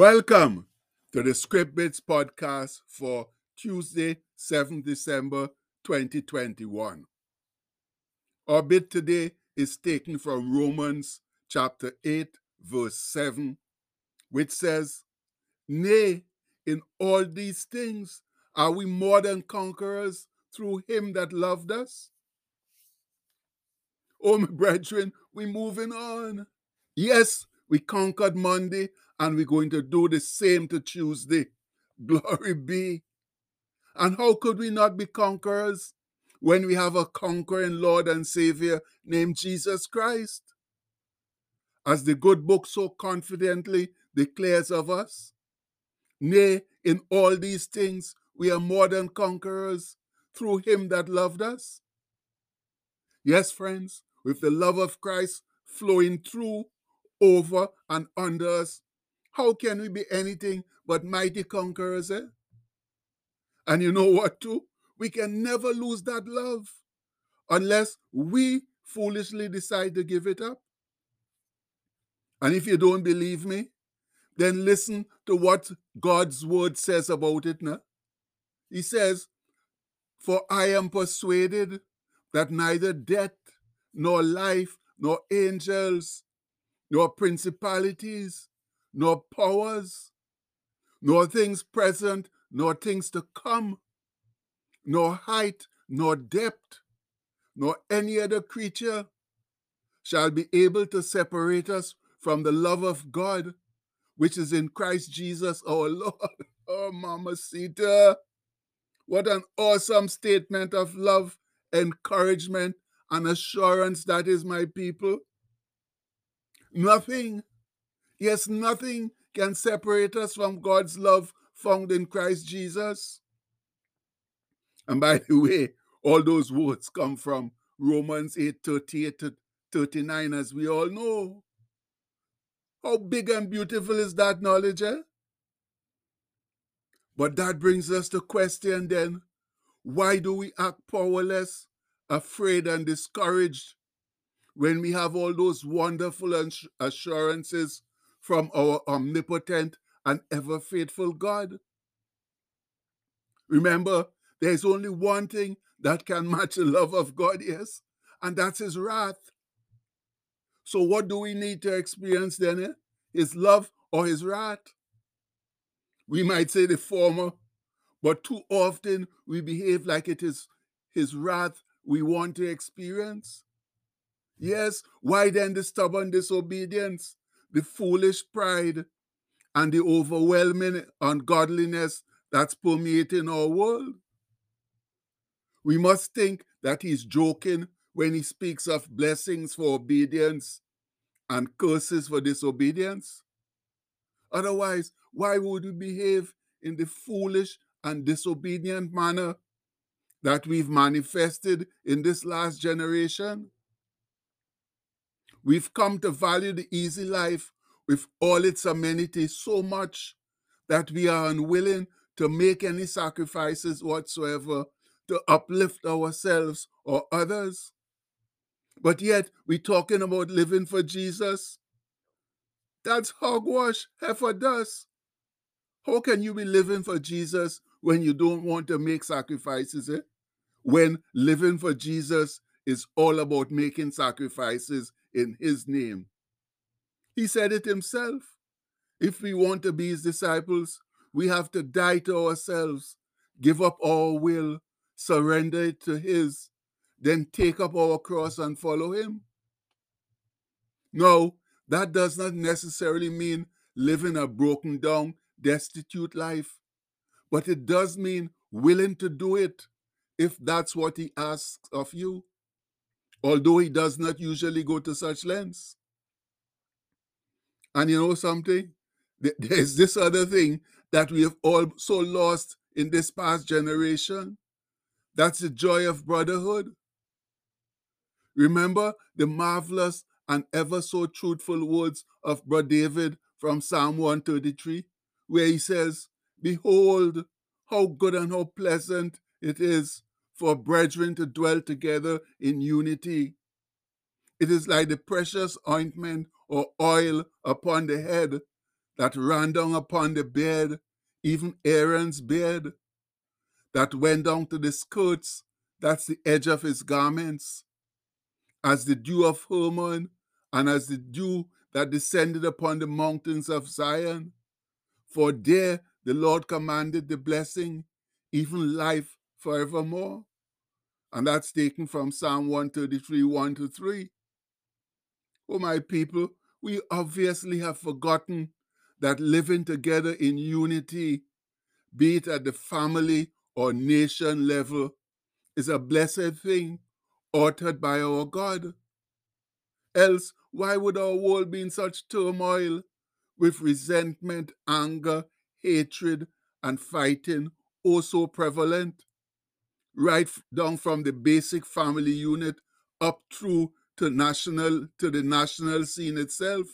Welcome to the Script Bits podcast for Tuesday, 7th December 2021. Our bit today is taken from Romans chapter 8, verse 7, which says, Nay, in all these things are we more than conquerors through him that loved us? Oh, my brethren, we're moving on. Yes, we conquered Monday and we're going to do the same to Tuesday. Glory be. And how could we not be conquerors when we have a conquering Lord and Savior named Jesus Christ? As the good book so confidently declares of us, nay, in all these things we are more than conquerors through him that loved us. Yes, friends, with the love of Christ flowing through, over, and under us, how can we be anything but mighty conquerors? Eh? And you know what, too? We can never lose that love unless we foolishly decide to give it up. And if you don't believe me, then listen to what God's word says about it now. He says, For I am persuaded that neither death, nor life, nor angels, nor principalities, nor powers, nor things present, nor things to come, nor height, nor depth, nor any other creature shall be able to separate us from the love of God, which is in Christ Jesus our Lord. Oh, Mama Sita. What an awesome statement of love, encouragement, and assurance that is my people. Nothing, yes, nothing can separate us from God's love found in Christ Jesus. And by the way, all those words come from Romans 8 38 to 39, as we all know. How big and beautiful is that knowledge, eh? But that brings us to question then why do we act powerless, afraid, and discouraged when we have all those wonderful assurances from our omnipotent and ever faithful God? Remember, there's only one thing that can match the love of God, yes, and that's His wrath. So, what do we need to experience then? Eh? His love or His wrath? We might say the former, but too often we behave like it is His wrath we want to experience. Yes, why then the stubborn disobedience, the foolish pride, and the overwhelming ungodliness that's permeating our world? We must think that he's joking when he speaks of blessings for obedience and curses for disobedience. Otherwise, why would we behave in the foolish and disobedient manner that we've manifested in this last generation? We've come to value the easy life with all its amenities so much that we are unwilling to make any sacrifices whatsoever to uplift ourselves or others. But yet, we're talking about living for Jesus. That's hogwash, heifer dust. How can you be living for Jesus when you don't want to make sacrifices? Eh? When living for Jesus is all about making sacrifices in his name. He said it himself. If we want to be his disciples, we have to die to ourselves, give up our will, surrender it to his, then take up our cross and follow him. No, that does not necessarily mean living a broken down, destitute life, but it does mean willing to do it if that's what he asks of you although he does not usually go to such lengths. And you know something? There's this other thing that we have all so lost in this past generation. That's the joy of brotherhood. Remember the marvelous and ever so truthful words of Brother David from Psalm 133, where he says, Behold, how good and how pleasant it is for brethren to dwell together in unity. It is like the precious ointment or oil upon the head that ran down upon the beard, even Aaron's beard, that went down to the skirts, that's the edge of his garments, as the dew of Hermon, and as the dew that descended upon the mountains of Zion. For there the Lord commanded the blessing, even life forevermore. And that's taken from Psalm 133, 1 to 3. Oh, my people, we obviously have forgotten that living together in unity, be it at the family or nation level, is a blessed thing uttered by our God. Else, why would our world be in such turmoil with resentment, anger, hatred, and fighting oh so prevalent? Right down from the basic family unit up through to national to the national scene itself.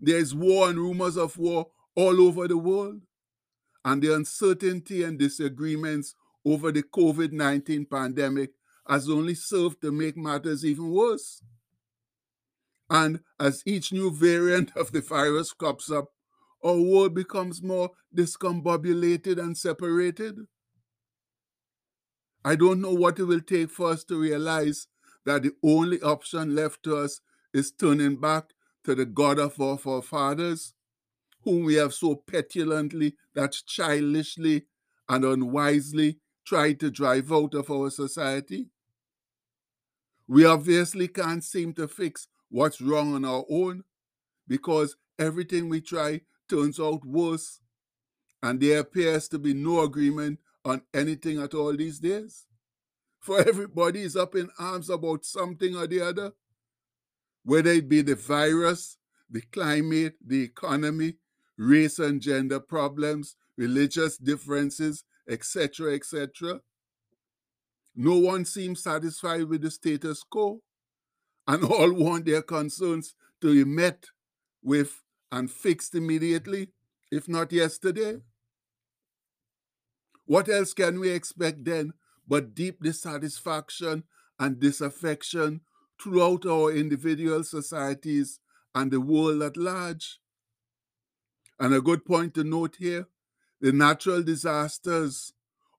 There is war and rumors of war all over the world, and the uncertainty and disagreements over the COVID 19 pandemic has only served to make matters even worse. And as each new variant of the virus crops up, our world becomes more discombobulated and separated. I don't know what it will take for us to realize that the only option left to us is turning back to the God of our forefathers, whom we have so petulantly, that's childishly and unwisely tried to drive out of our society. We obviously can't seem to fix what's wrong on our own because everything we try turns out worse, and there appears to be no agreement on anything at all these days. For everybody is up in arms about something or the other, whether it be the virus, the climate, the economy, race and gender problems, religious differences, etc., etc. No one seems satisfied with the status quo, and all want their concerns to be met with and fixed immediately, if not yesterday. What else can we expect then but deep dissatisfaction and disaffection throughout our individual societies and the world at large? And a good point to note here the natural disasters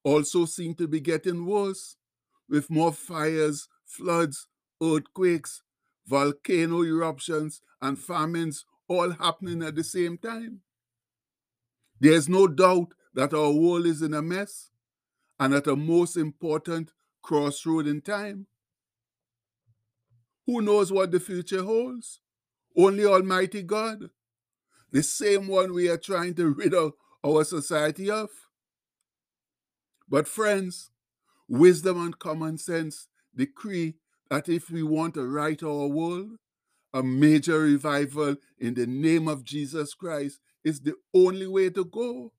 also seem to be getting worse, with more fires, floods, earthquakes, volcano eruptions, and famines all happening at the same time. There's no doubt that our world is in a mess and at a most important crossroad in time. Who knows what the future holds? Only Almighty God, the same one we are trying to rid our society of. But, friends, wisdom and common sense decree that if we want to right our world, a major revival in the name of Jesus Christ is the only way to go.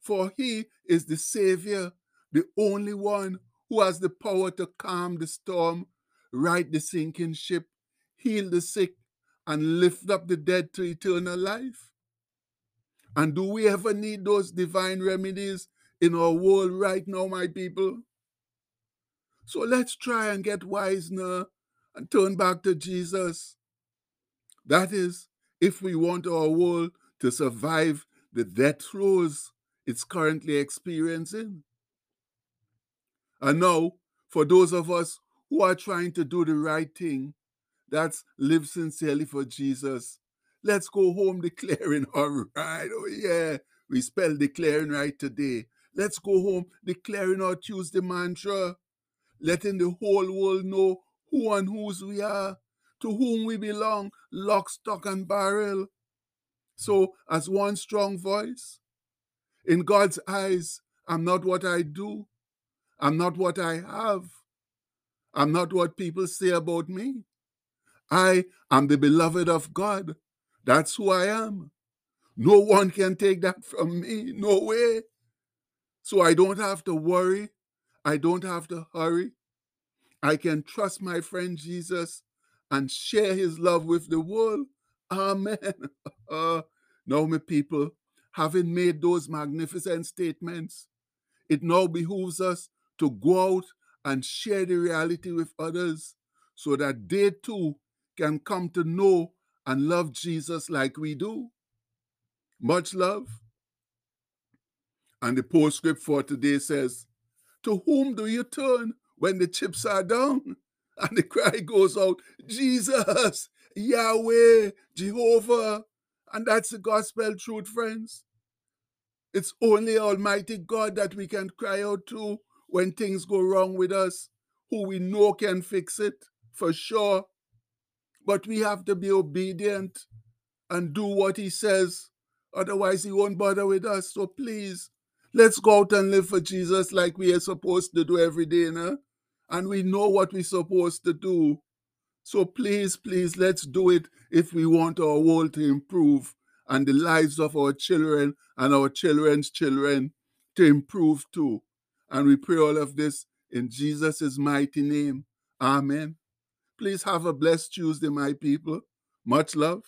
For he is the Savior, the only one who has the power to calm the storm, right the sinking ship, heal the sick, and lift up the dead to eternal life. And do we ever need those divine remedies in our world right now, my people? So let's try and get wise now and turn back to Jesus. That is, if we want our world to survive the death throes it's currently experiencing. And now, for those of us who are trying to do the right thing, that's live sincerely for Jesus, let's go home declaring, all right, oh yeah, we spell declaring right today. Let's go home declaring our Tuesday mantra, letting the whole world know who and whose we are, to whom we belong, lock, stock, and barrel. So, as one strong voice, in God's eyes, I'm not what I do, I'm not what I have, I'm not what people say about me. I am the beloved of God. That's who I am. No one can take that from me. No way. So I don't have to worry. I don't have to hurry. I can trust my friend Jesus and share his love with the world. Amen. Uh, now, my people, having made those magnificent statements, it now behooves us to go out and share the reality with others so that they too can come to know and love Jesus like we do. Much love. And the postscript for today says, To whom do you turn when the chips are down? And the cry goes out, Jesus, Yahweh, Jehovah. And that's the gospel truth, friends. It's only Almighty God that we can cry out to when things go wrong with us, who we know can fix it for sure. But we have to be obedient and do what He says. Otherwise, He won't bother with us. So please, let's go out and live for Jesus like we are supposed to do every day. Nah? And we know what we're supposed to do. So please, please, let's do it if we want our world to improve and the lives of our children and our children's children to improve too. And we pray all of this in Jesus' mighty name. Amen. Please have a blessed Tuesday, my people. Much love.